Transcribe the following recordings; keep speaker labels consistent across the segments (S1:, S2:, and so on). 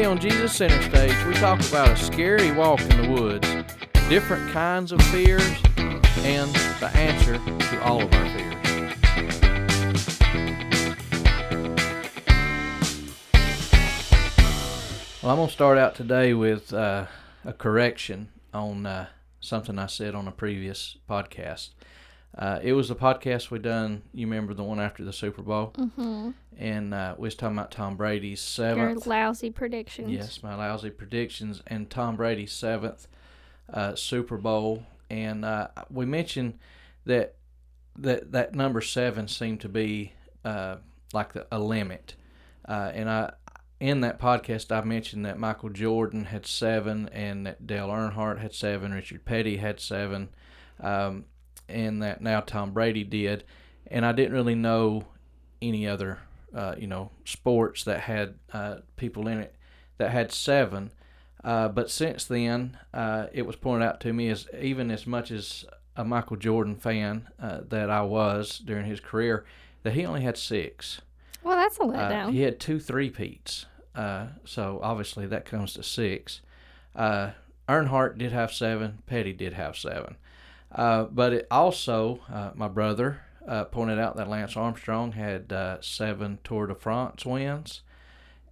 S1: Today on Jesus Center Stage, we talk about a scary walk in the woods, different kinds of fears, and the answer to all of our fears. Well, I'm going to start out today with uh, a correction on uh, something I said on a previous podcast. Uh, it was a podcast we done. You remember the one after the Super Bowl,
S2: Mm-hmm.
S1: and uh, we was talking about Tom Brady's
S2: Your
S1: seventh.
S2: lousy predictions.
S1: Yes, my lousy predictions and Tom Brady's seventh uh, Super Bowl, and uh, we mentioned that that that number seven seemed to be uh, like the, a limit, uh, and I in that podcast I mentioned that Michael Jordan had seven, and that Dale Earnhardt had seven, Richard Petty had seven, um, and that now Tom Brady did, and I didn't really know any other uh, you know sports that had uh, people in it that had seven. Uh, but since then, uh, it was pointed out to me as even as much as a Michael Jordan fan uh, that I was during his career, that he only had six.
S2: Well, that's a
S1: Uh,
S2: letdown.
S1: he had two three-peats, uh, so obviously that comes to six. Uh, Earnhardt did have seven. Petty did have seven. Uh, but it also, uh, my brother uh, pointed out that Lance Armstrong had uh, seven Tour de France wins.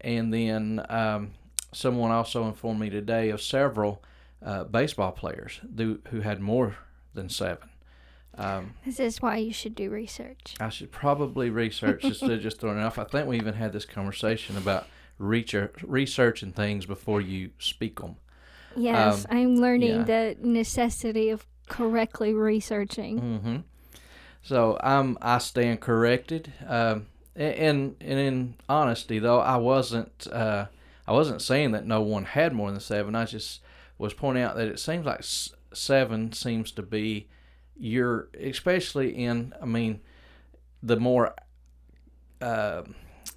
S1: And then um, someone also informed me today of several uh, baseball players who, who had more than seven. Um,
S2: This is why you should do research.
S1: I should probably research instead of just throwing it off. I think we even had this conversation about research, researching things before you speak them.
S2: Yes,
S1: Um,
S2: I'm learning
S1: yeah.
S2: the necessity of correctly researching.
S1: hmm So I'm I stand corrected. Um, and and in honesty though, I wasn't uh, I wasn't saying that no one had more than seven. I just was pointing out that it seems like seven seems to be your especially in I mean the more uh,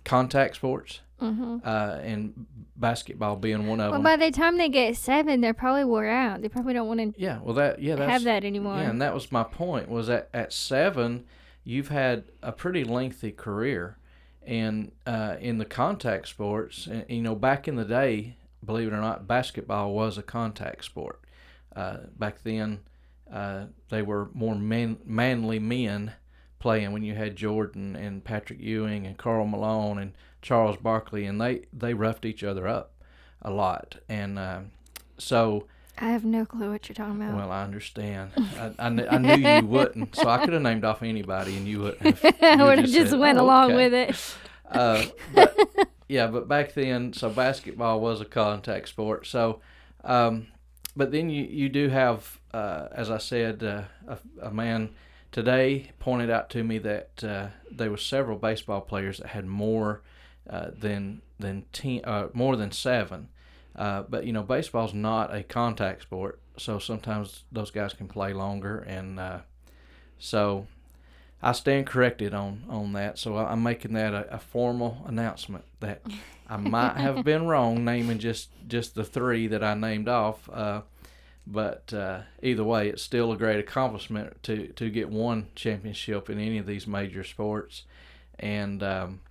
S1: contact sports
S2: hmm
S1: uh, and basketball being one of
S2: Well,
S1: them.
S2: by the time they get seven, they're probably wore out. They probably don't want to
S1: yeah, well that yeah
S2: have that anymore.
S1: Yeah, and that was my point. Was that at seven, you've had a pretty lengthy career, and uh, in the contact sports, and, you know, back in the day, believe it or not, basketball was a contact sport. Uh, back then, uh, they were more man, manly men playing when you had Jordan and Patrick Ewing and Karl Malone and Charles Barkley, and they they roughed each other up a lot, and um so.
S2: I have no clue what you're talking about.
S1: Well, I understand. I, I, I knew you wouldn't, so I could have named off anybody, and you wouldn't. Have,
S2: I would have just
S1: said,
S2: went
S1: "Oh,
S2: along
S1: okay."
S2: with it.
S1: Uh, but, yeah, but back then, so basketball was a contact sport. So, um, but then you you do have, uh, as I said, uh, a, a man today pointed out to me that uh, there were several baseball players that had more uh, than than ten, uh, more than seven. Uh, but you know, baseball's not a contact sport, so sometimes those guys can play longer, and uh, so I stand corrected on on that. So I'm making that a, a formal announcement that I might have been wrong naming just just the three that I named off. Uh, but uh, either way, it's still a great accomplishment to to get one championship in any of these major sports, and um,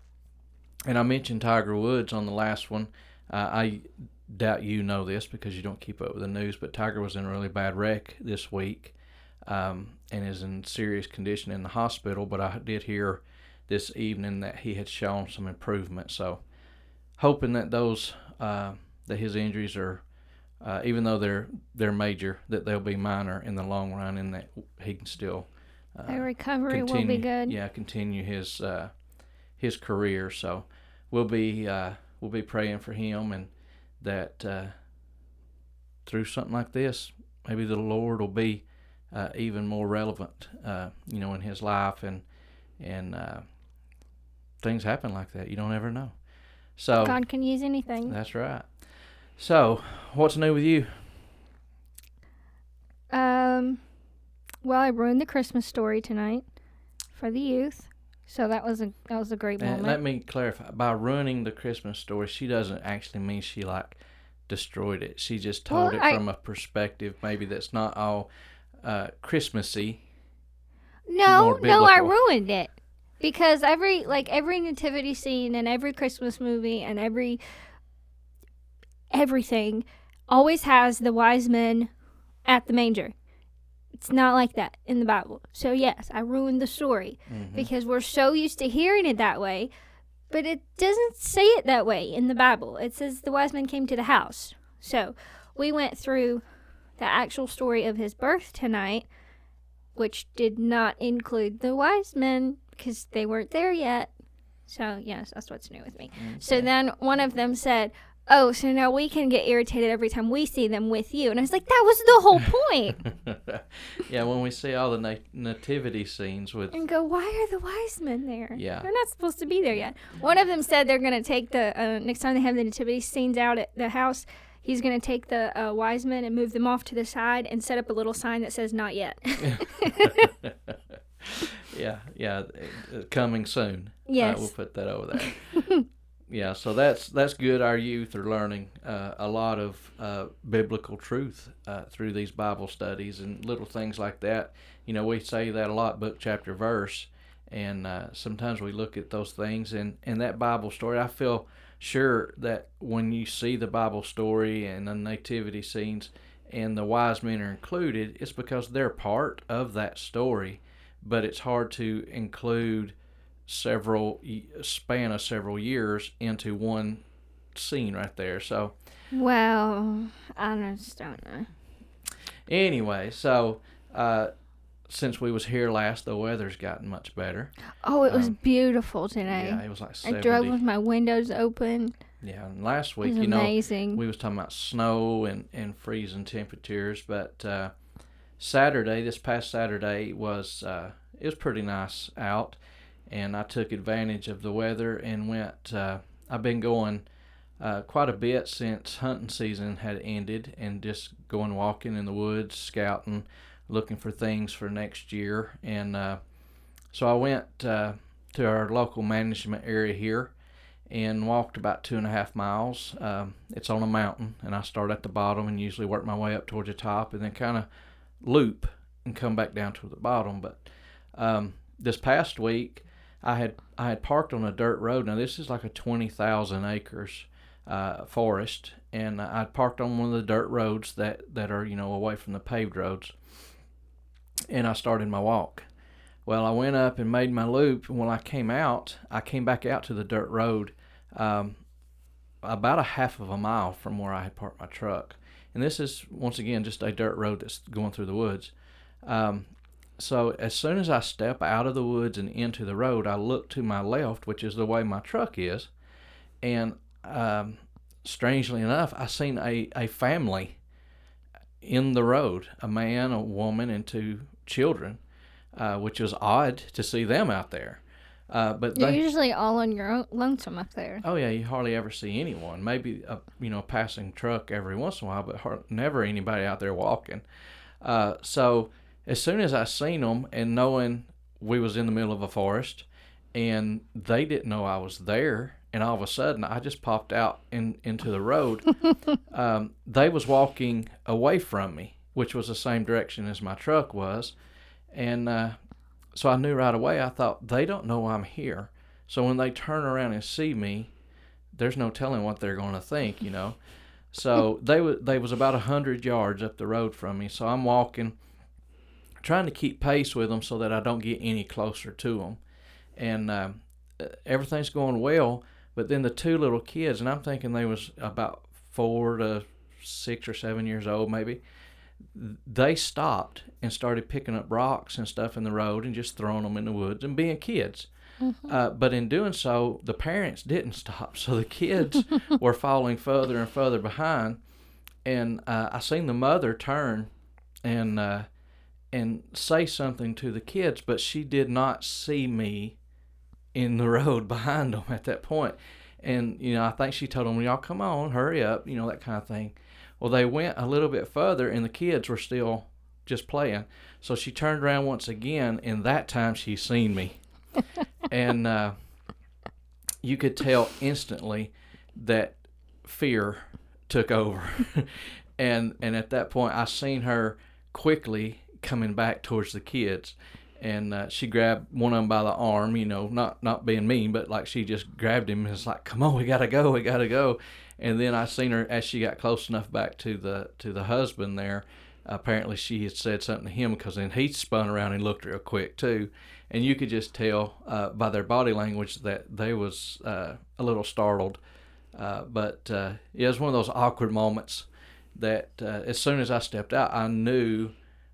S1: and I mentioned Tiger Woods on the last one. Uh, I doubt you know this because you don't keep up with the news, but Tiger was in a really bad wreck this week um, and is in serious condition in the hospital. But I did hear this evening that he had shown some improvement. So, hoping that those uh, that his injuries are, uh, even though they're they're major, that they'll be minor in the long run, and that he can still uh,
S2: The recovery will be good.
S1: Yeah, continue his uh, his career. So we'll be uh, we'll be praying for him and that uh, through something like this, maybe the Lord will be uh, even more relevant, uh, you know, in his life and and uh, things happen like that. You don't ever know. So
S2: God can use anything.
S1: that's right. So what's new with you?
S2: Um, well, I ruined the Christmas story tonight for the youth, so that was a that was a great
S1: And
S2: moment.
S1: let me clarify. By ruining the Christmas story, she doesn't actually mean she like destroyed it. She just told
S2: Well,
S1: it
S2: I-
S1: from a perspective maybe that's not all uh, Christmassy.
S2: no, no, I ruined it because every like every nativity scene and every Christmas movie and every everything always has the wise men at the manger. It's not like that in the Bible. So, yes, I ruined the story
S1: Mhm.
S2: because we're so used to hearing it that way, but it doesn't say it that way in the Bible. It says the wise men came to the house. So, we went through the actual story of his birth tonight, which did not include the wise men because they weren't there yet. So, yes, that's what's new with me. So then one of them said, Oh, so now we can get irritated every time we see them with you. And I was like, That was the whole point.
S1: yeah, when we see all the na- nativity scenes with
S2: and go, Why are the wise men there?
S1: Yeah.
S2: They're not supposed to be there yet. One of them said they're going to take the, uh, next time they have the nativity scenes out at the house, he's going to take the uh, wise men and move them off to the side and set up a little sign that says, Not yet.
S1: yeah, yeah, uh, coming soon.
S2: Yes.
S1: Uh, we'll put that over there. Yeah, so that's that's good. Our youth are learning uh, a lot of uh, biblical truth uh, through these Bible studies and little things like that. You know, we say that a lot, book, chapter, verse, and uh, sometimes we look at those things and and that Bible story. I feel sure that when you see the Bible story and the nativity scenes and the wise men are included, it's because they're part of that story. But it's hard to include several span of several years into one scene right there. So
S2: well, I just don't know.
S1: anyway, so uh, since we was here last, the weather's gotten much better.
S2: Oh, it was
S1: Um,
S2: beautiful today.
S1: Yeah, it was like
S2: I drove with my windows open.
S1: yeah, and last week, you know, we was talking about snow and, and freezing temperatures, but uh, Saturday, this past Saturday was uh, it was pretty nice out, and I took advantage of the weather and went. Uh, I've been going uh, quite a bit since hunting season had ended, and just going walking in the woods, scouting, looking for things for next year, and uh, so I went uh, to our local management area here and walked about two and a half miles. Um, it's on a mountain, and I start at the bottom and usually work my way up towards the top, and then kind of loop and come back down to the bottom. But um, this past week, I had I had parked on a dirt road. Now this is like a twenty thousand acres uh, forest, and I'd parked on one of the dirt roads that that are you know away from the paved roads, and I started my walk. Well, I went up and made my loop, and when I came out, I came back out to the dirt road, um, about a half of a mile from where I had parked my truck. And this is once again just a dirt road that's going through the woods. Um, so as soon as I step out of the woods and into the road, I look to my left, which is the way my truck is, and um, strangely enough, I seen a, a family in the road, a man, a woman, and two children, uh, which was odd to see them out there. Uh, but
S2: You're
S1: they,
S2: usually all on your own lonesome up there.
S1: Oh yeah, you hardly ever see anyone. Maybe a you know passing truck every once in a while, but har never anybody out there walking. Uh, so as soon as I seen them and knowing we was in the middle of a forest, and they didn't know I was there, and all of a sudden I just popped out in into the road. um, they was walking away from me, which was the same direction as my truck was, and uh, so I knew right away. I thought they don't know I'm here. So when they turn around and see me, there's no telling what they're going to think, you know. So they was they was about a hundred yards up the road from me. So I'm walking, trying to keep pace with them so that I don't get any closer to them, and uh, everything's going well. But then the two little kids, and I'm thinking they was about four to six or seven years old, maybe. They stopped and started picking up rocks and stuff in the road and just throwing them in the woods and being kids. Uh, but in doing so, the parents didn't stop. So the kids were falling further and further behind. And uh, I seen the mother turn and uh, and say something to the kids, but she did not see me in the road behind them at that point. And you know, I think she told them, "Y'all come on, hurry up," you know, that kind of thing. Well, they went a little bit further, and the kids were still just playing. So she turned around once again, and that time she seen me and uh, you could tell instantly that fear took over and and at that point i seen her quickly coming back towards the kids and uh, she grabbed one of them by the arm. You know, not not being mean, but like she just grabbed him and was like, "Come on, we gotta go, we gotta go." And then I seen her as she got close enough back to the to the husband there. Apparently, she had said something to him because then he spun around and looked real quick too, and you could just tell uh, by their body language that they was uh, a little startled. Uh, but uh, it was one of those awkward moments that uh, as soon as I stepped out, I knew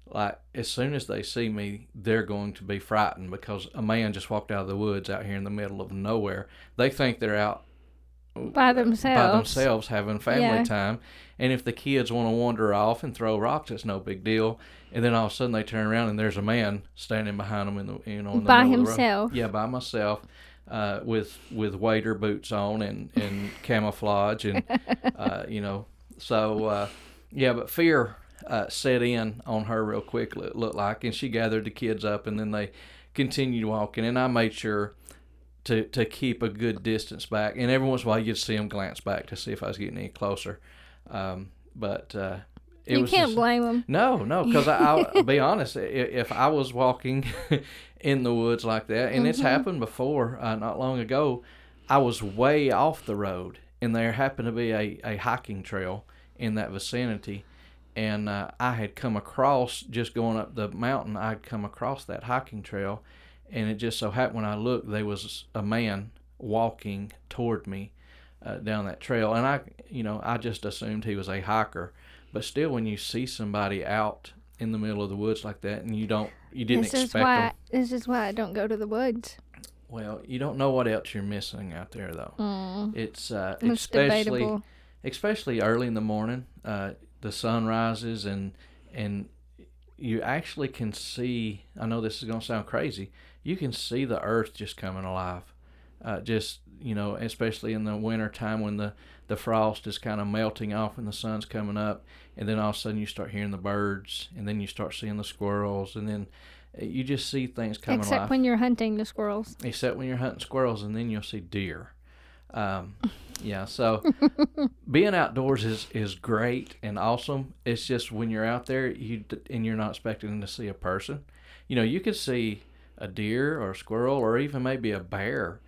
S1: like as soon as they see me, they're going to be frightened because a man just walked out of the woods out here in the middle of nowhere. They think they're out
S2: by themselves,
S1: by themselves having family
S2: Yeah.
S1: time. And if the kids want to wander off and throw rocks, it's no big deal. And then all of a sudden they turn around and there's a man standing behind them in the you know in the
S2: By himself.
S1: Yeah, by myself, uh, with with wader boots on and and camouflage and uh, you know so uh, yeah, but fear uh, set in on her real quick. It looked like, and she gathered the kids up, and then they continued walking. And I made sure to to keep a good distance back. And every once in a while, you'd see them glance back to see if I was getting any closer. Um, but uh, it
S2: you can't
S1: just-
S2: blame them.
S1: no, no, because I'll be honest. If I was walking in the woods like that, and it's happened before, uh, not long ago, I was way off the road, and there happened to be a, a hiking trail in that vicinity, and uh, I had come across just going up the mountain. I'd come across that hiking trail, and it just so happened when I looked, there was a man walking toward me uh, down that trail, and I, you know, I just assumed he was a hiker. But still, when you see somebody out in the middle of the woods like that, and you don't, you didn't
S2: This is
S1: expect
S2: why.
S1: them.
S2: This is why I don't go to the woods.
S1: Well, you don't know what else you're missing out there, though.
S2: Mm,
S1: It's uh, especially
S2: debatable.
S1: especially early in the morning. Uh, the sun rises and and you actually can see. I know this is gonna sound crazy. You can see the earth just coming alive. Uh, just you know, especially in the winter time when the the frost is kind of melting off and the sun's coming up, and then all of a sudden you start hearing the birds, and then you start seeing the squirrels, and then uh, you just see things coming
S2: Except
S1: alive
S2: when you're hunting the squirrels.
S1: except when you're hunting squirrels and then you'll see deer um, yeah so being outdoors is, is great and awesome. It's just when you're out there you and you're not expecting to see a person. You know you could see a deer or a squirrel or even maybe a bear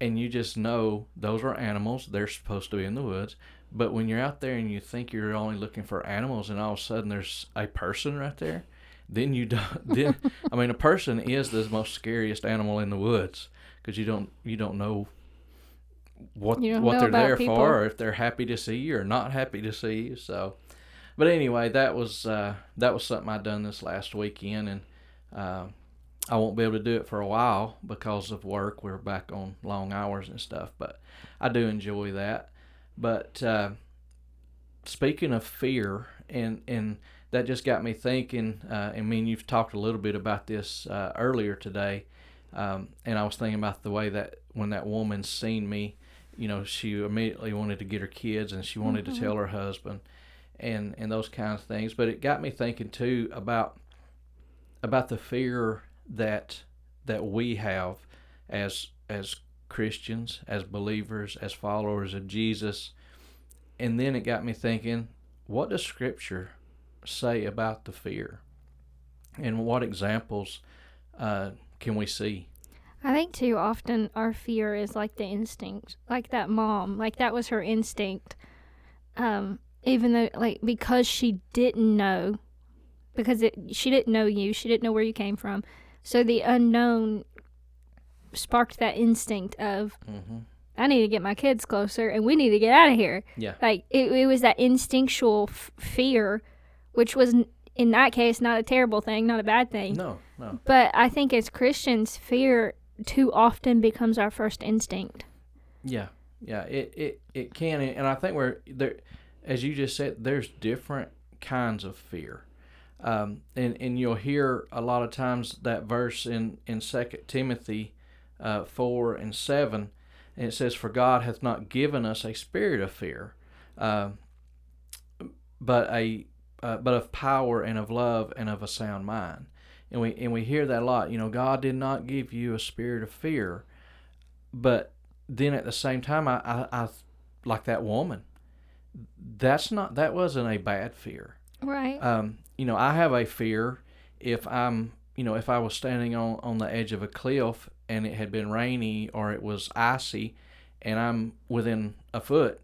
S1: and you just know those are animals. They're supposed to be in the woods. But when you're out there and you think you're only looking for animals and all of a sudden there's a person right there then you don't then i mean a person is the most scariest animal in the woods because you don't you don't know what what they're there
S2: people.
S1: for or if they're happy to see you or not happy to see you so. But anyway that was uh, that was something i done this last weekend and uh, i won't be able to do it for a while because of work. We're back on long hours and stuff but i do enjoy that. But uh, speaking of fear and and that just got me thinking uh, i mean you've talked a little bit about this uh, earlier today um, and i was thinking about the way that when that woman seen me you know she immediately wanted to get her kids and she wanted to tell her husband and and those kinds of things but it got me thinking too about about the fear that that we have as as Christians, as believers, as followers of Jesus. And then it got me thinking, what does scripture say about the fear? And what examples uh, can we see?
S2: I think too often our fear is like the instinct, like that mom, like that was her instinct. Um, even though like because she didn't know, because it she didn't know you, she didn't know where you came from, so the unknown sparked that instinct of
S1: Mm-hmm.
S2: I need to get my kids closer and we need to get out of here.
S1: Yeah.
S2: Like it, it was that instinctual f- fear, which was n- in that case not a terrible thing, not a bad thing.
S1: No, no.
S2: But I think as Christians, fear too often becomes our first instinct.
S1: Yeah, yeah, it, it, it can, and I think we're there, as you just said, there's different kinds of fear, um, and and you'll hear a lot of times that verse in in Second Timothy, uh, four and seven, and it says, "For God hath not given us a spirit of fear, uh, but a uh, but of power and of love and of a sound mind." And we and we hear that a lot. You know, God did not give you a spirit of fear, but then at the same time, I, I, I like that woman. That's not that wasn't a bad fear.
S2: Right.
S1: Um, you know, I have a fear if I'm you know, if I was standing on, on the edge of a cliff and it had been rainy or it was icy and I'm within a foot,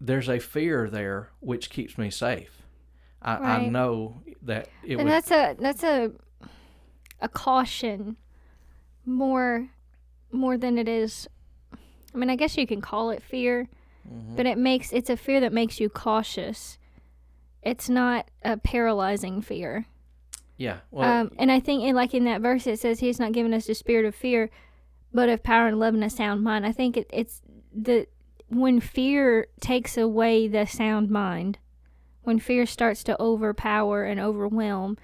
S1: there's a fear there which keeps me safe. I, I know that it was
S2: and
S1: would.
S2: that's a that's a a caution more more than it is I mean I guess you can call it fear
S1: Mhm.
S2: but it makes it's a fear that makes you cautious it's not a paralyzing fear
S1: yeah. Well,
S2: um, and I think in, like in that verse it says he's not given us the spirit of fear but of power and love and a sound mind I think it, it's the when fear takes away the sound mind when fear starts to overpower and overwhelm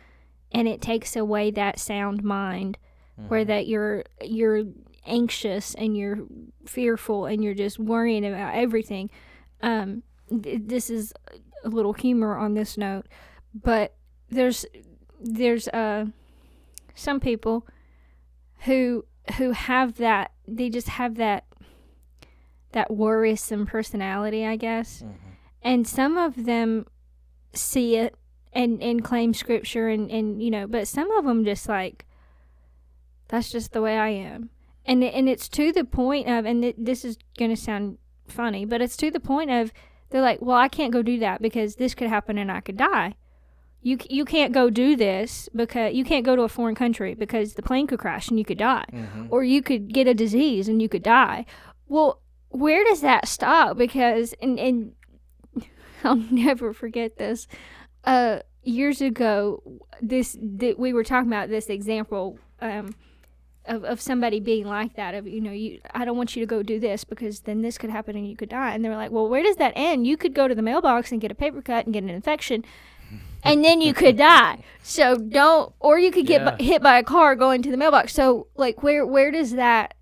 S2: and it takes away that sound mind where that you're you're anxious and you're fearful and you're just worrying about everything. Um th- this is a little humor on this note but there's there's uh some people who who have that they just have that that worrisome personality i guess.
S1: Mhm.
S2: and some of them see it and and claim scripture and and you know but some of them just like that's just the way i am and and it's to the point of and th- this is going to sound funny but it's to the point of they're like well i can't go do that because this could happen and i could die you you can't go do this because you can't go to a foreign country because the plane could crash and you could die
S1: Mhm.
S2: or you could get a disease and you could die. Well, where does that stop? Because and and I'll never forget this. Uh, years ago, this that we were talking about this example um, of of somebody being like that. Of you know, you I don't want you to go do this because then this could happen and you could die. And they were like, well, where does that end? You could go to the mailbox and get a paper cut and get an infection. And then you could die. So don't, or you could get
S1: Yeah.
S2: bu- hit by a car going to the mailbox. So like, where where does that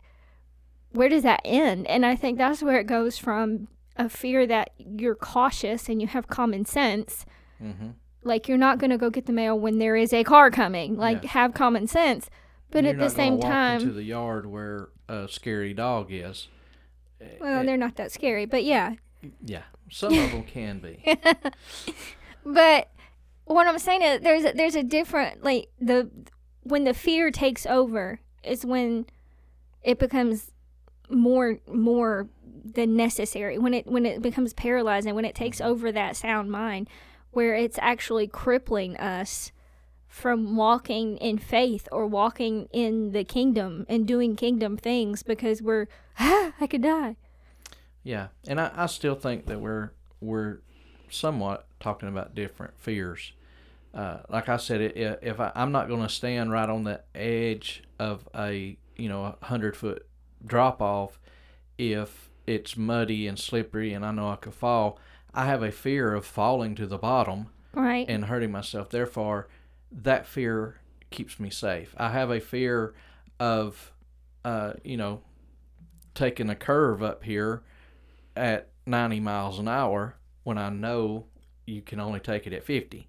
S2: where does that end? And I think that's where it goes from a fear that you're cautious and you have common sense.
S1: Mhm.
S2: Like you're not going to go get the mail when there is a car coming. Like
S1: Yeah.
S2: have common sense. But
S1: You're
S2: at the same time,
S1: into the yard where a scary dog is.
S2: well,
S1: Eh,
S2: they're not that scary. But yeah.
S1: yeah, some of them can be.
S2: But what I'm saying is there's a, there's a different like the when the fear takes over is when it becomes more more than necessary when it when it becomes paralyzing when it takes over that sound mind where it's actually crippling us from walking in faith or walking in the kingdom and doing kingdom things because we're ah, I could die.
S1: Yeah, and I, I still think that we're we're somewhat talking about different fears. Uh, like I said, i- if I, I'm not going to stand right on the edge of a you know a hundred foot drop off, if it's muddy and slippery and I know I could fall, I have a fear of falling to the bottom
S2: Right.
S1: and hurting myself. Therefore, that fear keeps me safe. I have a fear of, uh, you know, taking a curve up here at 90 miles an hour when I know you can only take it at 50.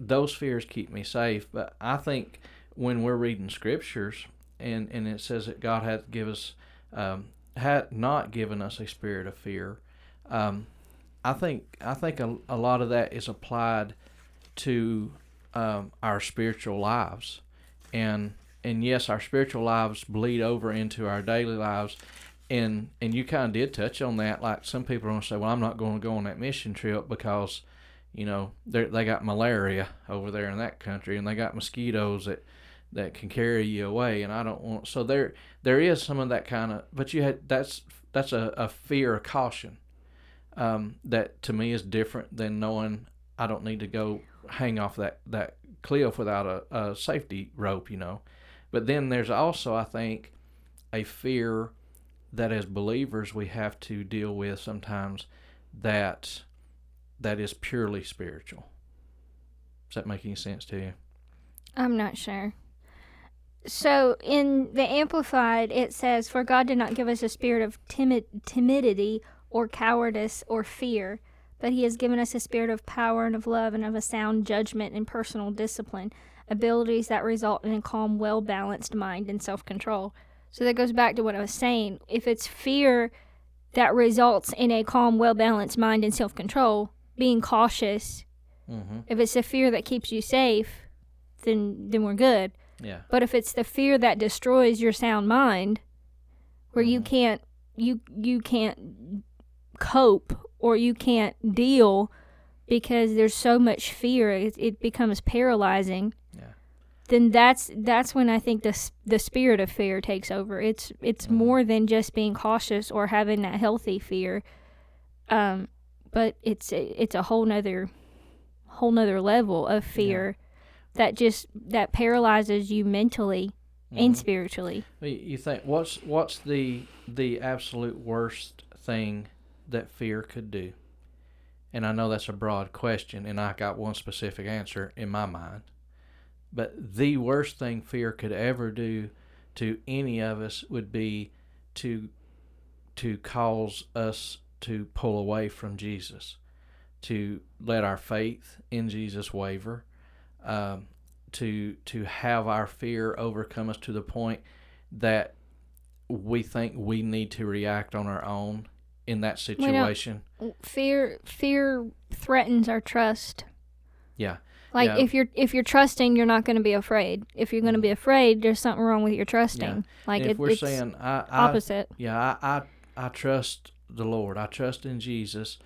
S1: Those fears keep me safe. But I think when we're reading scriptures and, and it says that God hath give us, um, had not given us a spirit of fear, um, I think I think a, a lot of that is applied to um, our spiritual lives, and and yes, our spiritual lives bleed over into our daily lives, and and you kind of did touch on that. Like some people are gonna say, well, I'm not going to go on that mission trip because, you know, they they got malaria over there in that country, and they got mosquitoes that that can carry you away, and I don't want. So there there is some of that kind of, but you had that's that's a, a fear, a caution um, that to me is different than knowing I don't need to go hang off that, that cliff without a, a safety rope, you know. But then there's also, I think, a fear that as believers we have to deal with sometimes that that is purely spiritual. Does that make any sense to you?
S2: I'm not sure. So in the Amplified, it says, "For God did not give us a spirit of timid timidity or cowardice or fear, but He has given us a spirit of power and of love and of a sound judgment and personal discipline, abilities that result in a calm, well balanced mind and self control." So that goes back to what I was saying. If it's fear that results in a calm, well balanced mind and self control, being cautious,
S1: Mm-hmm.
S2: if it's a fear that keeps you safe, then then we're good.
S1: Yeah.
S2: But if it's the fear that destroys your sound mind, where you
S1: Mhm.
S2: can't you you can't cope or you can't deal because there's so much fear, it, it becomes paralyzing.
S1: Yeah.
S2: Then that's that's when I think the the spirit of fear takes over. It's it's
S1: Mhm.
S2: more than just being cautious or having that healthy fear, um, but it's it's a whole nother whole nother level of fear that just that paralyzes you mentally and
S1: Mhm.
S2: spiritually.
S1: You think what's what's the the absolute worst thing that fear could do? And I know that's a broad question, and I got one specific answer in my mind. But the worst thing fear could ever do to any of us would be to to cause us to pull away from Jesus, to let our faith in Jesus waver, um, to to have our fear overcome us to the point that we think we need to react on our own in that situation.
S2: Fear fear threatens our trust.
S1: Yeah.
S2: Like
S1: Yeah.
S2: if you're if you're trusting, you're not going to be afraid. If you're going to be mm-hmm. afraid, there's something wrong with your trusting. Like
S1: if
S2: it,
S1: we're
S2: it's
S1: saying I, I
S2: opposite.
S1: yeah, I, I I trust the Lord. I trust in Jesus.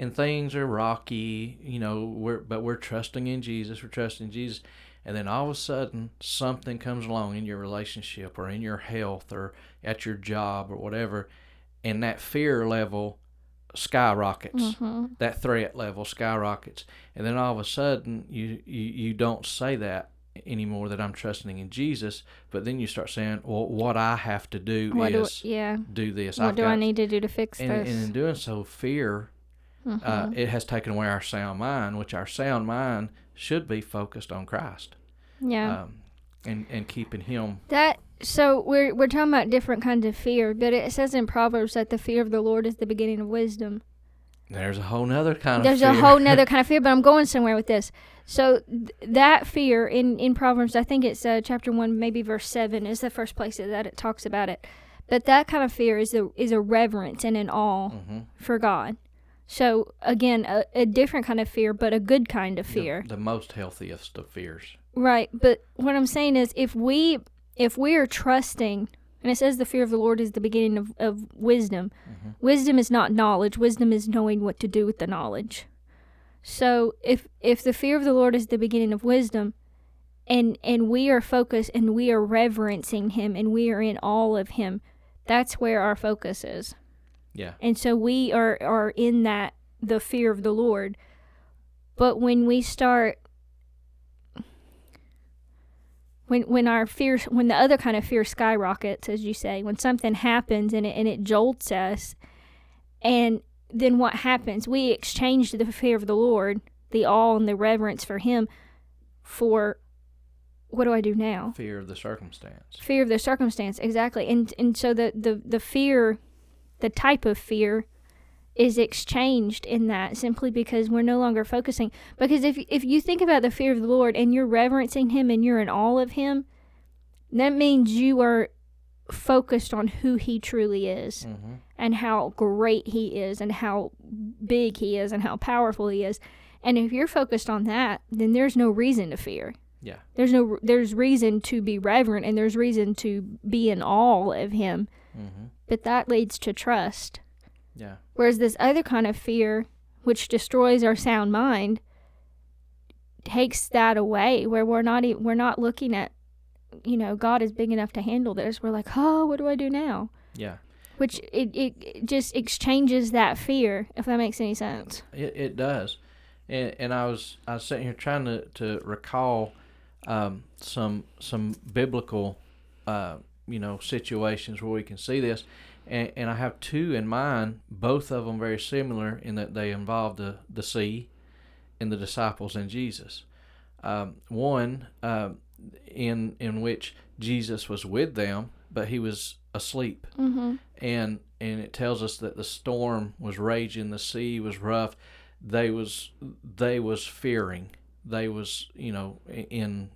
S1: And things are rocky, you know, we're but we're trusting in Jesus, we're trusting Jesus. And then all of a sudden something comes along in your relationship or in your health or at your job or whatever, and that fear level skyrockets.
S2: hmm
S1: That threat level skyrockets. And then all of a sudden you, you, you don't say that anymore that I'm trusting in Jesus, but then you start saying, Well, what I have to do
S2: What do
S1: is
S2: yeah?
S1: do this.
S2: What
S1: I've
S2: do I need to do to fix
S1: and, and in doing so, fear
S2: Mhm.
S1: uh, it has taken away our sound mind, which our sound mind should be focused on Christ,
S2: yeah.
S1: um, and and keeping Him.
S2: That so we're we're talking about different kinds of fear, but it says in Proverbs that the fear of the Lord is the beginning of wisdom.
S1: There's a whole nother kind
S2: There's
S1: of
S2: a
S1: fear.
S2: whole nother kind of fear, but I'm going somewhere with this. So th- that fear in in Proverbs, I think it's uh, chapter one, maybe verse seven, is the first place that it talks about it. But that kind of fear is a is a reverence and an awe
S1: Mhm.
S2: for God. So again, a, a different kind of fear, but a good kind of
S1: The-
S2: fear.
S1: the, most healthiest of fears.
S2: Right, but what I'm saying is if we if we are trusting and it says the fear of the Lord is the beginning of, of wisdom.
S1: Mhm.
S2: Wisdom is not knowledge. Wisdom is knowing what to do with the knowledge. So if if the fear of the Lord is the beginning of wisdom and and we are focused and we are reverencing him and we are in all of him, that's where our focus is.
S1: Yeah.
S2: And so we are are in that the fear of the Lord. But when we start when when our fear when the other kind of fear skyrockets as you say, when something happens and it and it jolts us and then what happens? We exchange the fear of the Lord, the awe and the reverence for him for what do I do now?
S1: Fear of the circumstance.
S2: fear of the circumstance exactly and and so the the the fear the type of fear is exchanged in that simply because we're no longer focusing. Because if if you think about the fear of the Lord and you're reverencing him and you're in awe of him that means you are focused on who he truly is
S1: hmm
S2: and how great he is and how big he is and how powerful he is. And if you're focused on that then there's no reason to fear.
S1: Yeah.
S2: there's no there's reason to be reverent and there's reason to be in awe of him.
S1: Hmm
S2: but that leads to trust
S1: Yeah.
S2: whereas this other kind of fear which destroys our sound mind takes that away where we're not e- we're not looking at you know god is big enough to handle this. We're like oh what do i do now?
S1: Yeah.
S2: which it, it, it just exchanges that fear if that makes any sense.
S1: It, it does, and and I was I was sitting here trying to to recall um, some some biblical uh, you know situations where we can see this, and and I have two in mind, both of them very similar in that they involve the the sea, and the disciples and Jesus. Um, one um, in in which Jesus was with them, but he was asleep.
S2: Mm-hmm.
S1: and and it tells us that the storm was raging the sea was rough. They was they was fearing. They was you know in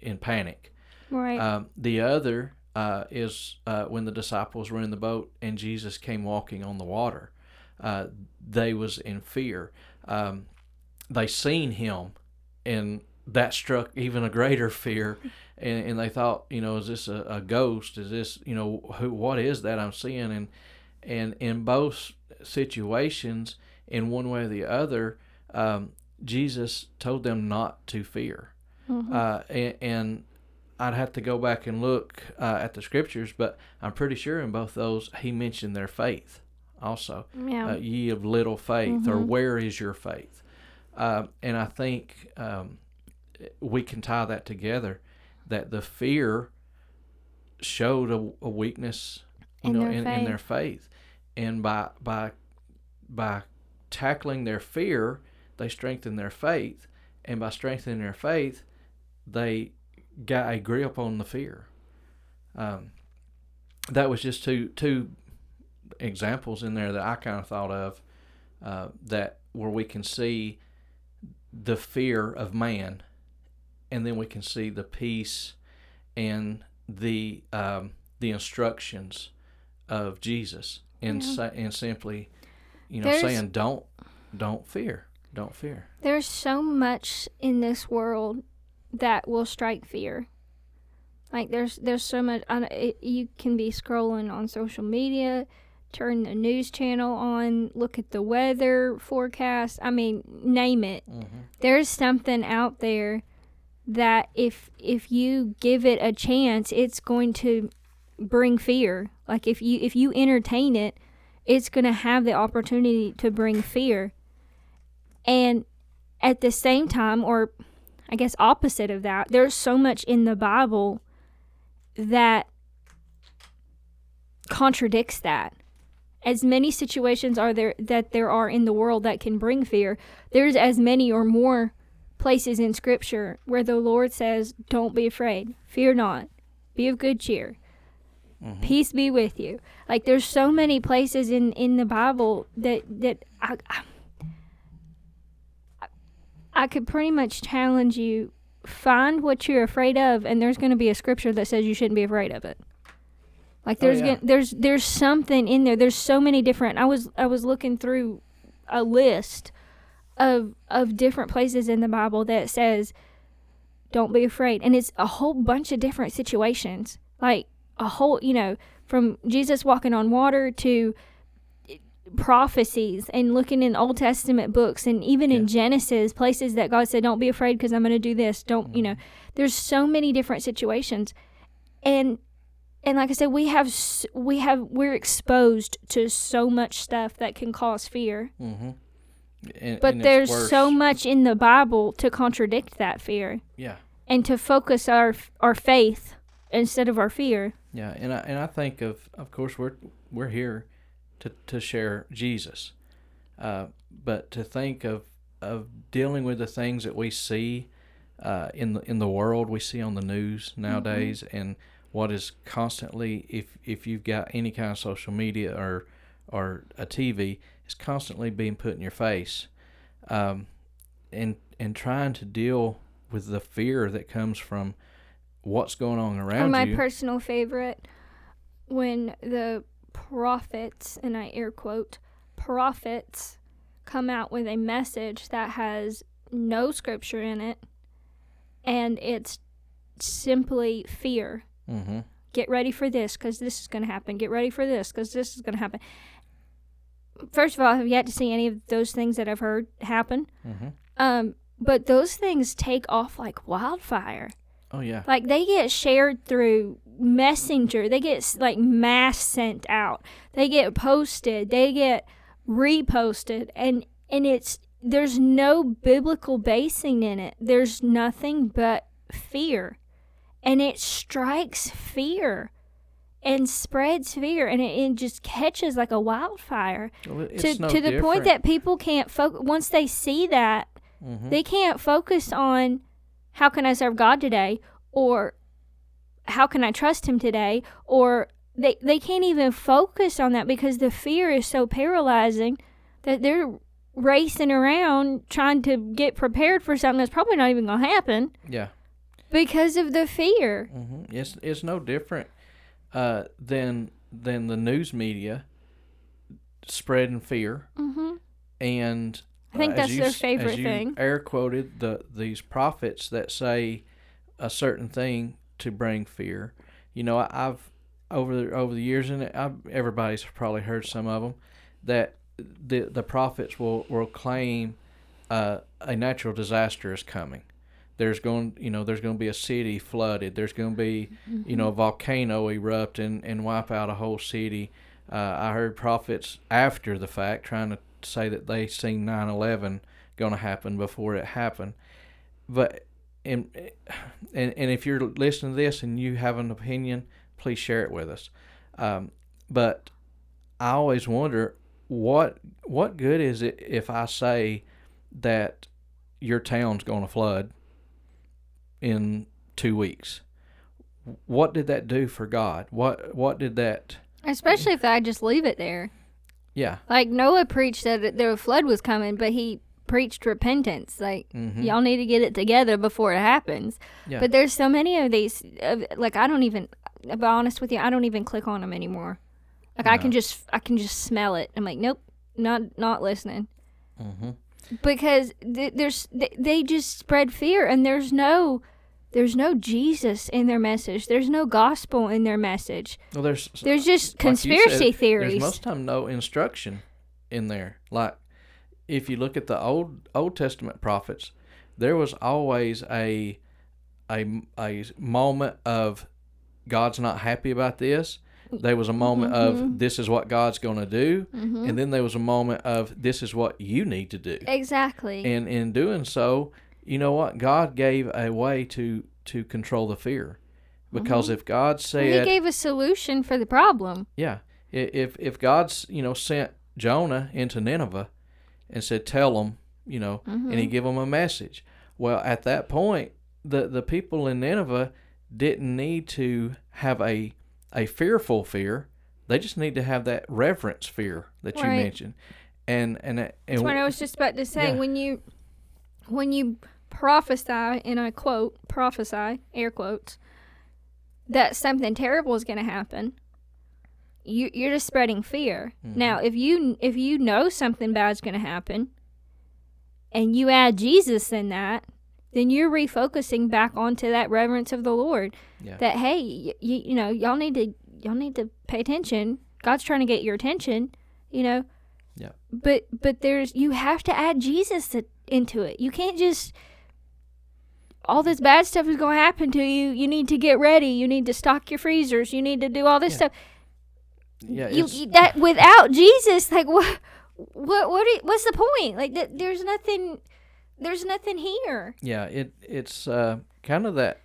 S1: in panic.
S2: Right.
S1: Um, the other uh, is uh, when the disciples were in the boat and jesus came walking on the water uh, they was in fear um, they seen him and that struck even a greater fear. And, and they thought, you know, is this a, a ghost? Is this, you know, who, what is that I'm seeing? And, and in both situations, in one way or the other, um, Jesus told them not to fear.
S2: Mhm.
S1: Uh, and, and I'd have to go back and look uh, at the scriptures, but I'm pretty sure in both those he mentioned their faith also.
S2: yeah.
S1: Uh, ye of little faith, or
S2: Mhm.
S1: where is your faith? Uh, and I think um, we can tie that together that the fear showed a, a weakness you
S2: In
S1: know
S2: their
S1: in, in their faith and by by by tackling their fear they strengthened their faith and by strengthening their faith they got a grip on the fear um, that was just two two examples in there that I kind of thought of uh, that where we can see the fear of man and then we can see the peace and the um, the instructions of Jesus and
S2: Yeah.
S1: sa- and simply you know
S2: There's-
S1: saying don't don't fear don't fear
S2: There's so much in this world that will strike fear. Like there's there's so much. I, it, you can be scrolling on social media, turn the news channel on, look at the weather forecast. I mean, name it.
S1: mm-hmm.
S2: There's something out there that if if you give it a chance, it's going to bring fear. Like if you if you entertain it, it's going to have the opportunity to bring fear. And at the same time or I guess opposite of that, there's so much in the Bible that contradicts that. As many situations are there that there are in the world that can bring fear, there's as many or more places in scripture where the Lord says, "Don't be afraid. Fear not. Be of good cheer.
S1: Mm-hmm.
S2: Peace be with you." Like there's so many places in in the Bible that that I I, I could pretty much challenge you find what you're afraid of and there's going to be a scripture that says you shouldn't be afraid of it. Like
S1: Oh,
S2: there's
S1: yeah.
S2: gonna, there's there's something in there. There's so many different. I was I was looking through a list of of different places in the Bible that says don't be afraid and it's a whole bunch of different situations. Like a whole, you know, from Jesus walking on water to prophecies and looking in Old Testament books and even in Genesis, places that God said, Don't be afraid because I'm going to do this. Don't, you know, there's so many different situations. And, and like I said, we have, we have, we're exposed to so much stuff that can cause fear.
S1: Mm-hmm. And,
S2: But
S1: and
S2: there's
S1: worse.
S2: so much in the Bible to contradict that fear
S1: yeah
S2: and to focus our, our faith instead of our fear.
S1: Yeah, and I and I think of of course we're we're here to to share Jesus, uh, but to think of of dealing with the things that we see uh, in the in the world we see on the news nowadays, and what is constantly if if you've got any kind of social media or or a TV, is constantly being put in your face, um, and and trying to deal with the fear that comes from what's going on
S2: Or
S1: around
S2: my
S1: you.
S2: personal favorite, when the prophets, and I air quote, prophets come out with a message that has no scripture in it and it's simply fear.
S1: mm-hmm.
S2: Get ready for this because this is going to happen. Get ready for this because this is going to happen. First of all, I have yet to see any of those things that I've heard happen.
S1: Mm-hmm.
S2: Um, but those things take off like wildfire.
S1: Oh yeah.
S2: Like they get shared through messenger. They get like mass sent out. They get posted. They get reposted and and it's there's no biblical basing in it. There's nothing but fear. And it strikes fear and spreads fear and it, it just catches like a wildfire
S1: Well,
S2: to
S1: no
S2: to the point that people can't focus once they see that
S1: Mhm.
S2: they can't focus on how can I serve God today or how can I trust him today or they they can't even focus on that because the fear is so paralyzing that they're racing around trying to get prepared for something that's probably not even going to happen
S1: yeah.
S2: because of the fear.
S1: hmm It's it's no different uh, than than the news media spreading fear
S2: Mhm.
S1: and
S2: I think
S1: uh,
S2: that's
S1: you
S2: their favorite
S1: as you
S2: thing.
S1: Air quoted the these prophets that say a certain thing to bring fear. You know, I, I've over the over the years, and I've, everybody's probably heard some of them that the the prophets will will claim uh, a natural disaster is coming. There's going, you know, there's going to be a city flooded. There's going to be, you know, a volcano erupt and, and wipe out a whole city. Uh, I heard prophets after the fact trying to say that they seen 9/11 going to happen before it happened. But and, and and if you're listening to this and you have an opinion, please share it with us. Um, but I always wonder what what good is it if I say that your town's going to flood in two weeks? What did that do for God? What what did that?
S2: Especially if I just leave it there.
S1: Yeah.
S2: Like Noah preached that the flood was coming, but he preached repentance. Like
S1: Mm-hmm.
S2: y'all need to get it together before it happens.
S1: Yeah.
S2: But there's so many of these. Of, like I don't even. To be honest with you, I don't even click on them anymore. Like I can just I can just smell it. I'm like, nope, not not listening.
S1: Mm-hmm.
S2: because th- there's th- they just spread fear and there's no there's no Jesus in their message. There's no gospel in their message.
S1: Well, there's
S2: There's just
S1: like
S2: conspiracy
S1: said,
S2: theories.
S1: There's most time no instruction in there. Like if you look at the old Old Testament prophets, there was always a a a moment of God's not happy about this. There was a moment
S2: Mm-hmm.
S1: of this is what God's going to do, and then there was a moment of this is what you need to do.
S2: exactly.
S1: And in doing so, you know what? God gave a way to to control the fear. Because if God said he
S2: gave a solution for the problem.
S1: yeah. If if God's you know sent Jonah into Nineveh and said tell them you know and he mm-hmm. give them a message, well at that point the the people in Nineveh didn't need to have a a fearful fear. They just need to have that reverence fear that you mentioned. And and uh, and
S2: That's what I was just about to say.
S1: Yeah.
S2: When you when you prophesy, and I quote prophesy air quotes that something terrible is going to happen. You, you're just spreading fear.
S1: Mm-hmm.
S2: Now, if you if you know something bad's going to happen, and you add Jesus in that, then you're refocusing back onto that reverence of the Lord.
S1: Yeah.
S2: That hey, y- y- you know, y'all need to y'all need to pay attention. God's trying to get your attention. You know.
S1: Yeah.
S2: But but there's you have to add Jesus to, into it. You can't just all this bad stuff is going to happen to you. You need to get ready. You need to stock your freezers. You need to do all this
S1: Yeah.
S2: stuff.
S1: Yeah
S2: you, you- that without Jesus, like what what what are, what's the point? Like th- there's nothing there's nothing here.
S1: Yeah, it it's uh, kind of that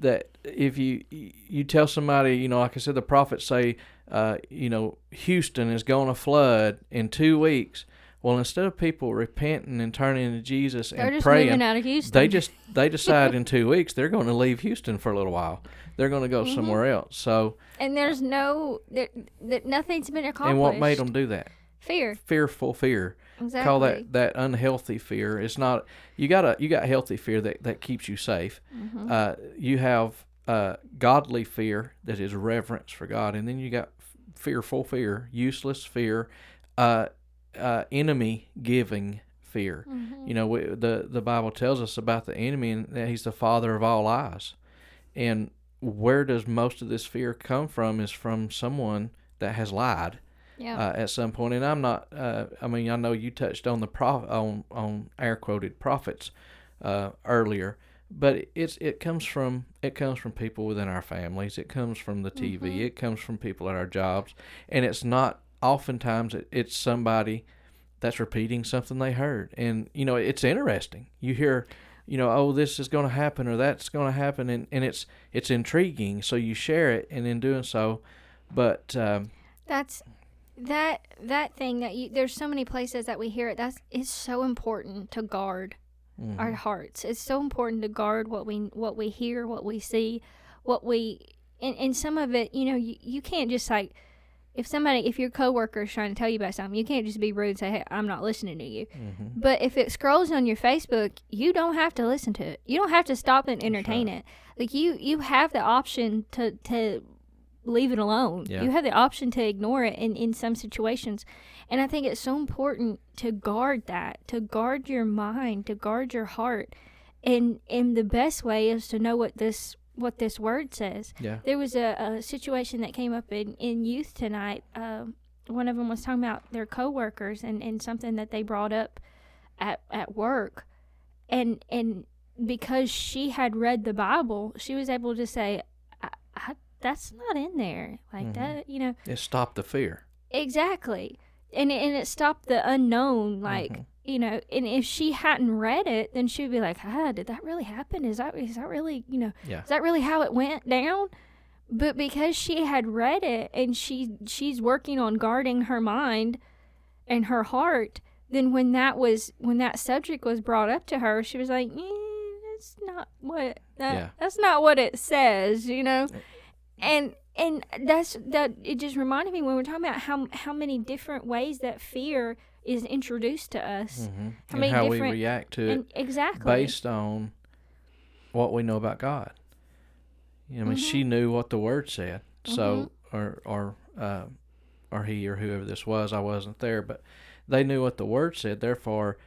S1: that if you you tell somebody, you know, like I said, the prophets say, uh, you know, Houston is going to flood in two weeks. Well, instead of people repenting and turning to Jesus
S2: They're
S1: and
S2: just
S1: praying,
S2: out of Houston.
S1: they just they decide in two weeks they're going to leave Houston for a little while. They're going to
S2: Mm-hmm.
S1: go somewhere else. So,
S2: and there's no there, that nothing's been accomplished.
S1: and what made them do that?
S2: fear?
S1: Fearful fear.
S2: Exactly.
S1: call that that unhealthy fear it's not you got a you got healthy fear that that keeps you safe
S2: Mm-hmm.
S1: uh you have uh godly fear that is reverence for god and then you got fearful fear useless fear uh uh enemy giving fear
S2: Mm-hmm.
S1: you know we, the the bible tells us about the enemy and that he's the father of all lies and where does most of this fear come from is from someone that has lied
S2: Yeah.
S1: uh, at some point. And I'm not. Uh, I mean, I know you touched on the prof on on air quoted prophets uh, earlier, but it's it comes from it comes from people within our families. It comes from the TV. It comes from people at our jobs, and it's not. Oftentimes, it's somebody that's repeating something they heard, and you know it's interesting. You hear. You know, oh, this is going to happen or that's going to happen, and, and it's it's intriguing. So you share it, and in doing so, but um,
S2: That's that that thing that you there's so many places that we hear it. That's it's so important to guard
S1: mm-hmm.
S2: our hearts. It's so important to guard what we what we hear, what we see, what we and, and some of it, you know, you, you can't just like if somebody if your coworker is trying to tell you about something, you can't just be rude and say, Hey, I'm not listening to you.
S1: Mm-hmm.
S2: But if it scrolls on your Facebook, you don't have to listen to it. You don't have to stop and entertain it. Like you you have the option to to leave it alone.
S1: Yeah.
S2: You have the option to ignore it in, in some situations. And I think it's so important to guard that, to guard your mind, to guard your heart. And and the best way is to know what this what this word says.
S1: Yeah.
S2: There was a, a situation that came up in, in youth tonight. Um, one of them was talking about their coworkers and, and something that they brought up at, at work. And and because she had read the Bible, she was able to say, I, I, "That's not in there like
S1: Mhm.
S2: that." You know
S1: It stopped the fear.
S2: exactly, and it- and it stopped the unknown. Like
S1: Mhm.
S2: You know, and if she hadn't read it, then she'd be like, "Ah, did that really happen? Is that is that really you know
S1: Yeah.
S2: is that really how it went down?" But because she had read it and she she's working on guarding her mind and her heart, then when that was when that subject was brought up to her, she was like, eh, "That's not what that,
S1: Yeah.
S2: that's not what it says," you know, and and that's that. It just reminded me when we're talking about how how many different ways that fear is introduced to us,
S1: hmm
S2: How
S1: and how we react to it
S2: exactly
S1: based on what we know about God. You know, I mean, she knew what the Word said. So, or or uh, or he or whoever this was, I wasn't there, but they knew what the Word said. Therefore,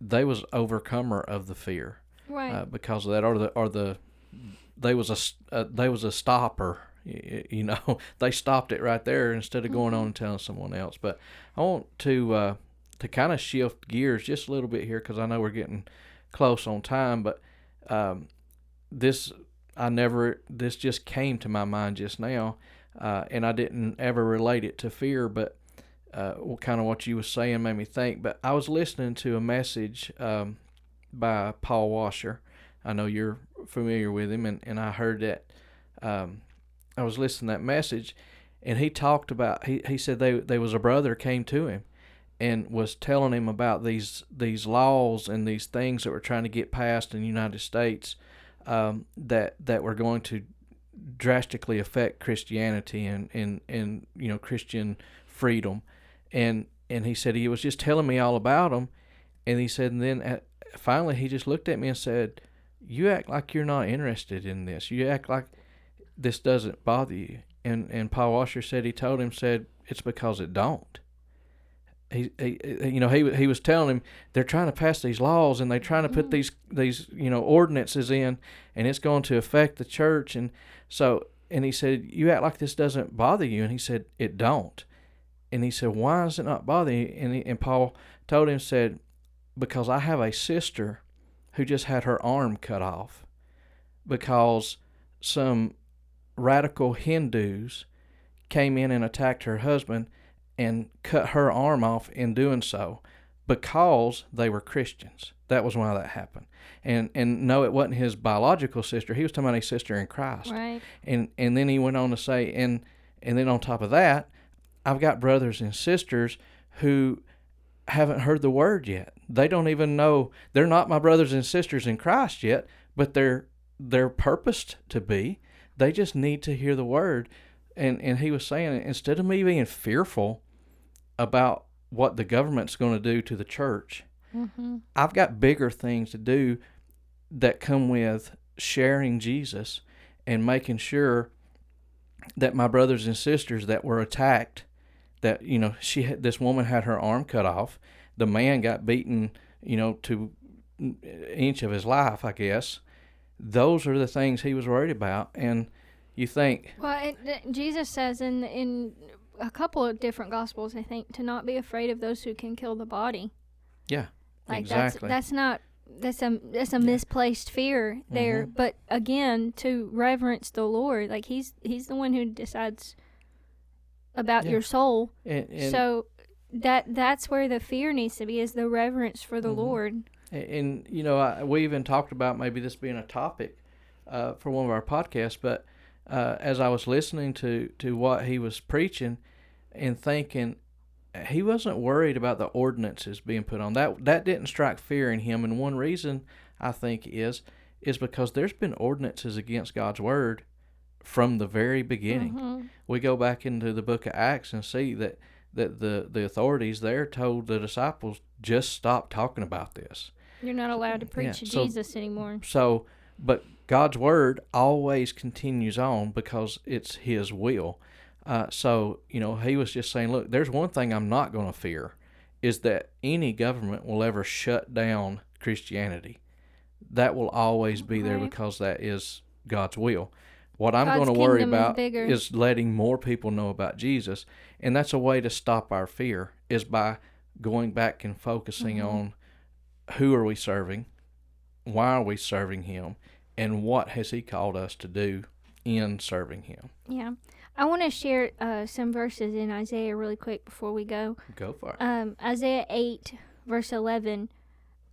S1: they was overcomer of the fear
S2: right.
S1: uh, because of that, or the or the they was a uh, they was a stopper. y- You know, they stopped it right there instead of going on and telling someone else. But I want to uh, to kind of shift gears just a little bit here because I know we're getting close on time. But um, this I never this just came to my mind just now, uh, and I didn't ever relate it to fear, but. Uh, kind of what you was saying made me think, but I was listening to a message um, by Paul Washer, I know you're familiar with him, and, and I heard that. Um, I was listening to that message, and he talked about. He, he said they there was a brother came to him, and was telling him about these these laws and these things that were trying to get passed in the United States, um, that that were going to drastically affect Christianity and and and you know Christian freedom, and and he said he was just telling me all about them, and he said and then at, finally he just looked at me and said, "You act like you're not interested in this. You act like this doesn't bother you." And and Paul Washer said he told him said it's because it don't. He, he you know he he was telling him they're trying to pass these laws and they're trying to put mm. these these you know ordinances in and it's going to affect the church. And so and he said you act like this doesn't bother you. And he said it don't. And he said why is it not bothering you? And he, and Paul told him said because I have a sister who just had her arm cut off because some radical Hindus came in and attacked her husband and cut her arm off in doing so because they were Christians. That was why that happened. And and no, it wasn't his biological sister. He was talking about a sister in Christ.
S2: right.
S1: And and then he went on to say, and and then on top of that, I've got brothers and sisters who haven't heard the word yet. They don't even know they're not my brothers and sisters in Christ yet, but they're they're purposed to be. They just need to hear the word. And and he was saying instead of me being fearful about what the government's going to do to the church,
S2: Mm-hmm.
S1: I've got bigger things to do that come with sharing Jesus and making sure that my brothers and sisters that were attacked that you know she had this woman had her arm cut off. The man got beaten you know to inch of his life i guess. Those are the things he was worried about and you think
S2: Well, it, Jesus says in in a couple of different gospels, I think, to not be afraid of those who can kill the body.
S1: yeah
S2: Like
S1: exactly
S2: that's that's not that's a that's a misplaced fear there.
S1: Mhm.
S2: But again, to reverence the Lord, like he's he's the one who decides about
S1: Yeah.
S2: your soul.
S1: and, and,
S2: so that that's where the fear needs to be is the reverence for the
S1: Mhm.
S2: Lord.
S1: And, and you know, I, we even talked about maybe this being a topic uh, for one of our podcasts. But uh, as I was listening to to what he was preaching and thinking, he wasn't worried about the ordinances being put on. That that didn't strike fear in him. And one reason I think is is because there's been ordinances against God's word from the very beginning
S2: Mhm.
S1: we go back into the book of Acts and see that, that the, the authorities there told the disciples just stop talking about this.
S2: You're not allowed to
S1: Yeah,
S2: preach
S1: so-
S2: Jesus anymore.
S1: So, but God's word always continues on because it's His will. Uh, so you know, he was just saying, look, there's one thing I'm not going to fear, is that any government will ever shut down Christianity. That will always be there
S2: Right.
S1: because that is God's will. What I'm going to worry
S2: kingdom is
S1: about is letting more people know about Jesus, and that's a way to stop our fear is by going back and focusing
S2: Mm-hmm.
S1: on who are we serving, why are we serving Him, and what has He called us to do in serving Him.
S2: Yeah. I want to share uh, some verses in Isaiah really quick before we go.
S1: Go for it.
S2: Um, Isaiah 8, verse 11.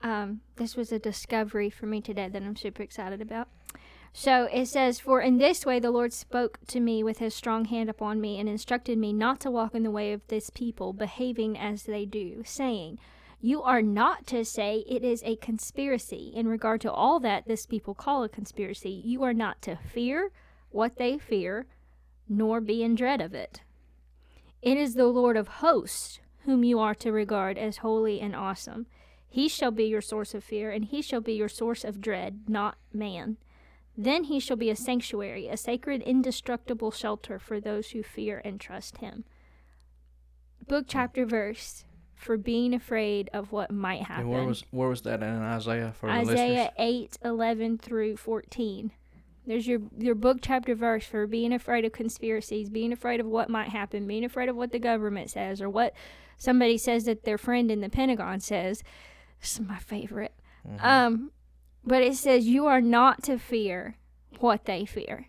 S2: Um, this was a discovery for me today that I'm super excited about. So it says, For in this way the Lord spoke to me with his strong hand upon me and instructed me not to walk in the way of this people, behaving as they do, saying, You are not to say it is a conspiracy. In regard to all that this people call a conspiracy, you are not to fear what they fear, nor be in dread of it. It is the Lord of hosts whom you are to regard as holy and awesome. He shall be your source of fear, and he shall be your source of dread, not man. Then he shall be a sanctuary, a sacred, indestructible shelter for those who fear and trust him. Book, chapter, verse for being afraid of what might happen.
S1: And where was where was that in Isaiah for
S2: Isaiah? 8, 11 through 14. There's your, your book, chapter, verse for being afraid of conspiracies, being afraid of what might happen, being afraid of what the government says, or what somebody says that their friend in the Pentagon says. This is my favorite.
S1: Mhm.
S2: Um, but it says, You are not to fear what they fear.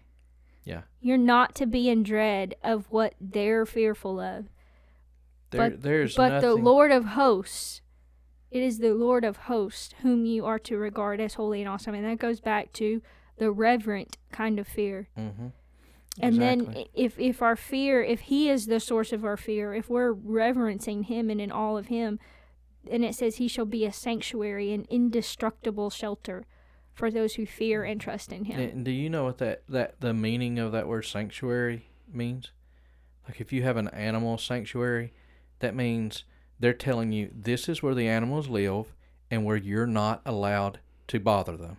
S1: Yeah.
S2: You're not to be in dread of what they're fearful of.
S1: There,
S2: but-
S1: there's
S2: But
S1: nothing.
S2: the Lord of hosts, it is the Lord of hosts whom you are to regard as holy and awesome. And that goes back to the reverent kind of fear.
S1: hmm
S2: And then
S1: Exactly.
S2: if if our fear, if he is the source of our fear, if we're reverencing him and in all of him, and it says he shall be a sanctuary, an indestructible shelter for those who fear and trust in him.
S1: And do you know what that, that the meaning of that word sanctuary means? Like if you have an animal sanctuary, that means they're telling you this is where the animals live and where you're not allowed to bother them.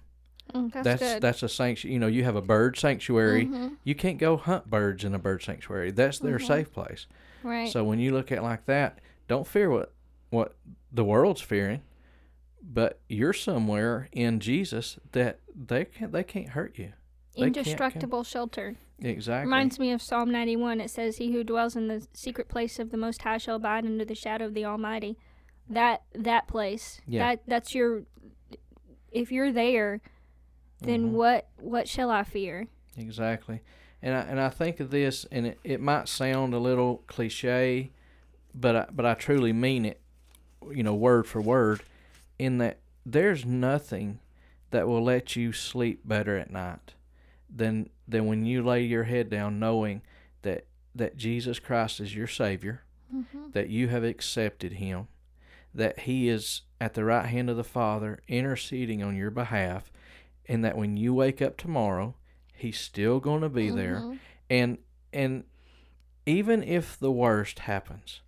S2: Mm, that's,
S1: that's
S2: good.
S1: that's a sanctuary. You know, you have a bird sanctuary.
S2: Mhm.
S1: You can't go hunt birds in a bird sanctuary. That's their
S2: Mhm.
S1: safe place.
S2: Right.
S1: So when you look at it like that, don't fear what what the world's fearing, but you're somewhere in Jesus that they can't they can't hurt you. They can't come-
S2: Indestructible shelter.
S1: Exactly.
S2: Reminds me of Psalm 91. It says, He who dwells in the secret place of the Most High shall abide under the shadow of the Almighty. That that place.
S1: Yeah.
S2: That that's your. If you're there, then
S1: Mhm.
S2: what what shall I fear?
S1: Exactly. And I, and I think of this, and it, it might sound a little cliche, but I, but I truly mean it, you know, word for word, in that there's nothing that will let you sleep better at night than than when you lay your head down knowing that that Jesus Christ is your Savior,
S2: Mm-hmm.
S1: that you have accepted Him, that He is at the right hand of the Father interceding on your behalf, and that when you wake up tomorrow, He's still going to be there
S2: Mm-hmm.
S1: and and even if the worst happens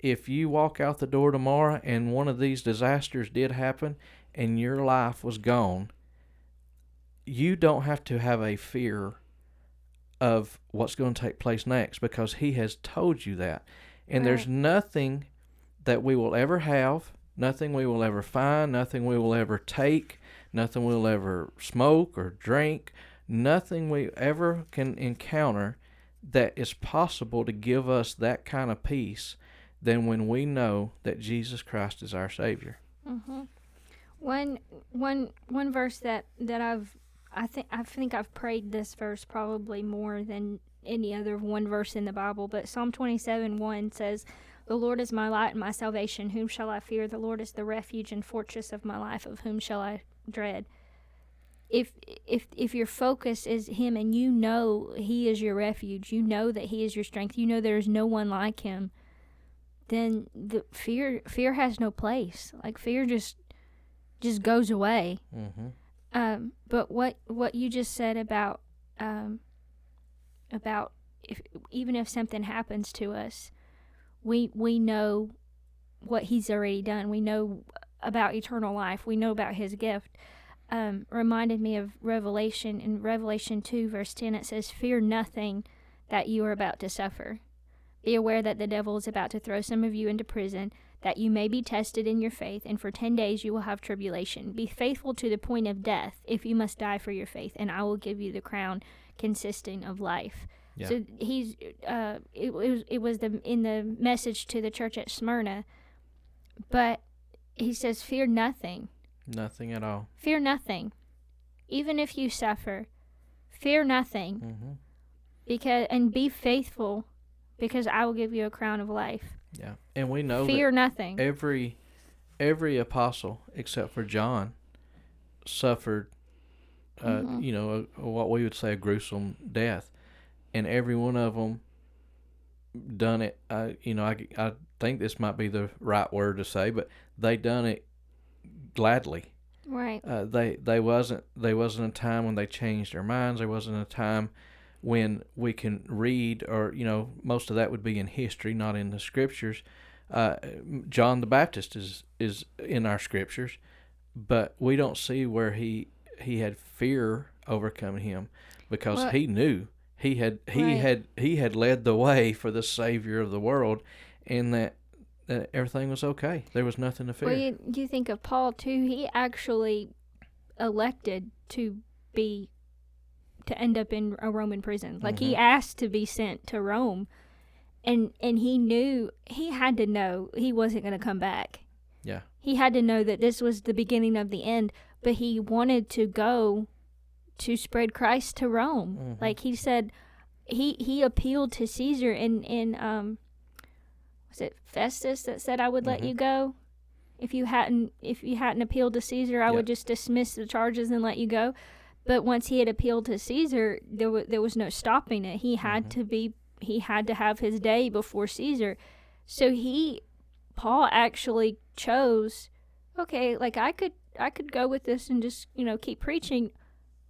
S1: if you walk out the door tomorrow and one of these disasters did happen and your life was gone you don't have to have a fear of what's going to take place next because he has told you that and there's nothing that we will ever have nothing we will ever find nothing we will ever take nothing we'll ever smoke or drink nothing we ever can encounter that is possible to give us that kind of peace than when we know that Jesus Christ is our Savior.
S2: Mm-hmm. One one one verse that that I've I think I think I've prayed this verse probably more than any other one verse in the Bible, but Psalm twenty seven one says, The Lord is my light and my salvation, whom shall I fear? The Lord is the refuge and fortress of my life, of whom shall I dread? If if if your focus is him and you know he is your refuge, you know that he is your strength, you know there is no one like him, then the fear fear has no place. Like fear just just goes away.
S1: Mm-hmm.
S2: Um, but what what you just said about um, about if even if something happens to us, we we know what He's already done. We know about eternal life. We know about His gift. um, reminded me of Revelation. In Revelation 2, verse 10, it says, Fear nothing that you are about to suffer. Be aware that the devil is about to throw some of you into prison, that you may be tested in your faith, and for ten days you will have tribulation. Be faithful to the point of death, if you must die for your faith, and I will give you the crown consisting of life.
S1: Yeah.
S2: So he's uh, it, it was it was the in the message to the church at Smyrna, but he says, "Fear nothing,
S1: Nothing at all.
S2: fear nothing, even if you suffer, fear nothing,
S1: hmm
S2: because and be faithful, because I will give you a crown of life.
S1: Yeah. And we know
S2: fear
S1: that
S2: nothing."
S1: every every apostle except for John suffered, uh,
S2: Mhm.
S1: you know, a, what we would say a gruesome death, and every one of them done it. I, you know, I, I think this might be the right word to say, but they done it gladly.
S2: Right.
S1: Uh, they they wasn't they wasn't a time when they changed their minds. There wasn't a time when we can read or you know most of that would be in history, not in the scriptures. Uh, John the Baptist is is in our scriptures, but we don't see where he he had fear overcoming him because
S2: Well-
S1: he knew he had he
S2: Right.
S1: had he had led the way for the savior of the world, and that. That everything was okay. There was nothing to fear.
S2: Well, you, you think of Paul too. He actually elected to be to end up in a Roman prison. Like he
S1: Mhm.
S2: asked to be sent to Rome, and and he knew he had to know he wasn't going to come back.
S1: yeah.
S2: He had to know that this was the beginning of the end. But he wanted to go to spread Christ to Rome.
S1: Mhm.
S2: Like he said, he he appealed to Caesar and and um was it Festus that said I would let
S1: Mhm.
S2: you go if you hadn't if you hadn't appealed to Caesar I
S1: Yep.
S2: would just dismiss the charges and let you go. But once he had appealed to Caesar, there was there was no stopping it. He had
S1: Mhm.
S2: to be he had to have his day before Caesar. So he Paul actually chose okay, like I could I could go with this and just, you know, keep preaching,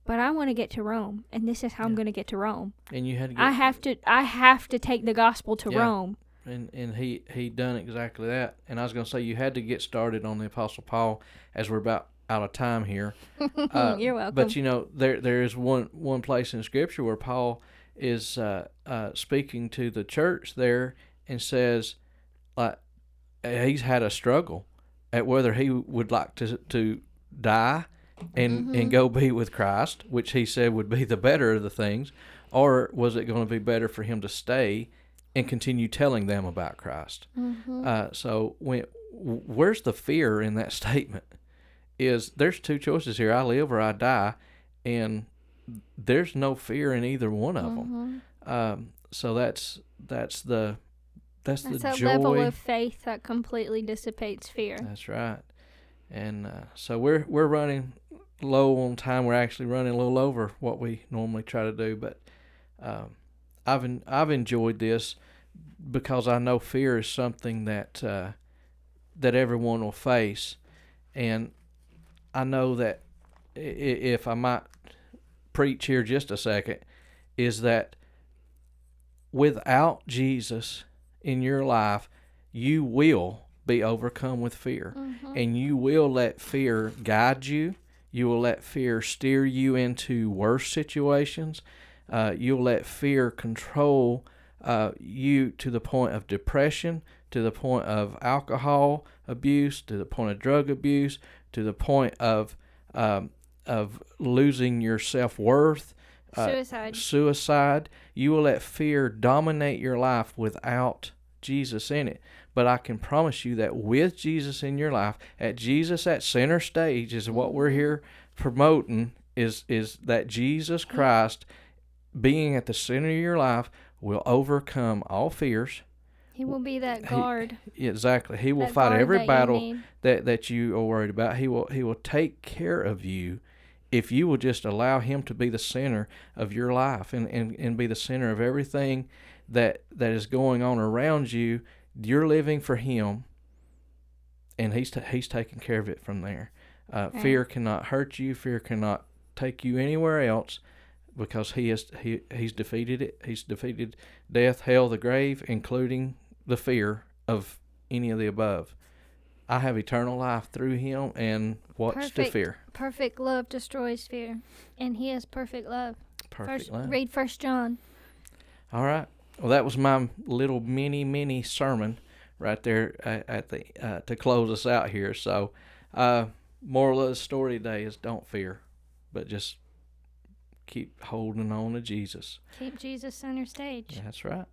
S2: but I want to get to Rome and this is how I'm going to get to Rome.
S1: And you had to get
S2: I have to I have to take the gospel to
S1: Yeah.
S2: Rome.
S1: and and he he done exactly that. And I was going to say you had to get started on the Apostle Paul as we're about out of time here. Uh,
S2: You're welcome.
S1: But you know there there is one one place in Scripture where Paul is uh, uh, speaking to the church there and says like he's had a struggle at whether he would like to to die and
S2: Mhm.
S1: and go be with Christ, which he said would be the better of the things, or was it going to be better for him to stay and continue telling them about Christ?
S2: Mhm.
S1: Uh, so when where's the fear in that statement? Is there's two choices here: I live or I die, and there's no fear in either one of them.
S2: Mhm.
S1: Um, so that's that's the that's,
S2: That's
S1: the
S2: a
S1: joy.
S2: level of faith that completely dissipates fear.
S1: That's right. And uh, so we're we're running low on time. We're actually running a little over what we normally try to do, but um, I've en- I've enjoyed this because I know fear is something that uh, that everyone will face, and I know that if I might preach here just a second, is that without Jesus in your life, you will be overcome with fear
S2: Mhm.
S1: and you will let fear guide you. You will let fear steer you into worse situations. Uh, you'll let fear control uh, you to the point of depression, to the point of alcohol abuse, to the point of drug abuse, to the point of um, of losing your self worth, uh,
S2: Suicide.
S1: suicide. You will let fear dominate your life without Jesus in it. But I can promise you that with Jesus in your life, at Jesus at center stage is what we're here promoting is is that Jesus Christ being at the center of your life will overcome all fears.
S2: He will be that
S1: He-
S2: guard.
S1: Exactly. He will
S2: that
S1: fight every
S2: that
S1: battle
S2: need.
S1: that that you are worried about. He will he will take care of you if you will just allow him to be the center of your life and, and, and be the center of everything that that is going on around you. You're living for him and he's ta he's taking care of it from there. Uh,
S2: Right.
S1: Fear cannot hurt you. Fear cannot take you anywhere else because he has he he's defeated it. He's defeated death, hell, the grave, including the fear of any of the above. I have eternal life through him, and what's to fear?
S2: Perfect love destroys fear, and He is perfect love.
S1: Perfect
S2: First,
S1: love.
S2: read First John.
S1: All right. Well, that was my little mini mini sermon right there at, at the uh, to close us out here. So, uh, moral of the story today is don't fear, but just keep holding on to Jesus.
S2: Keep Jesus center stage.
S1: That's right.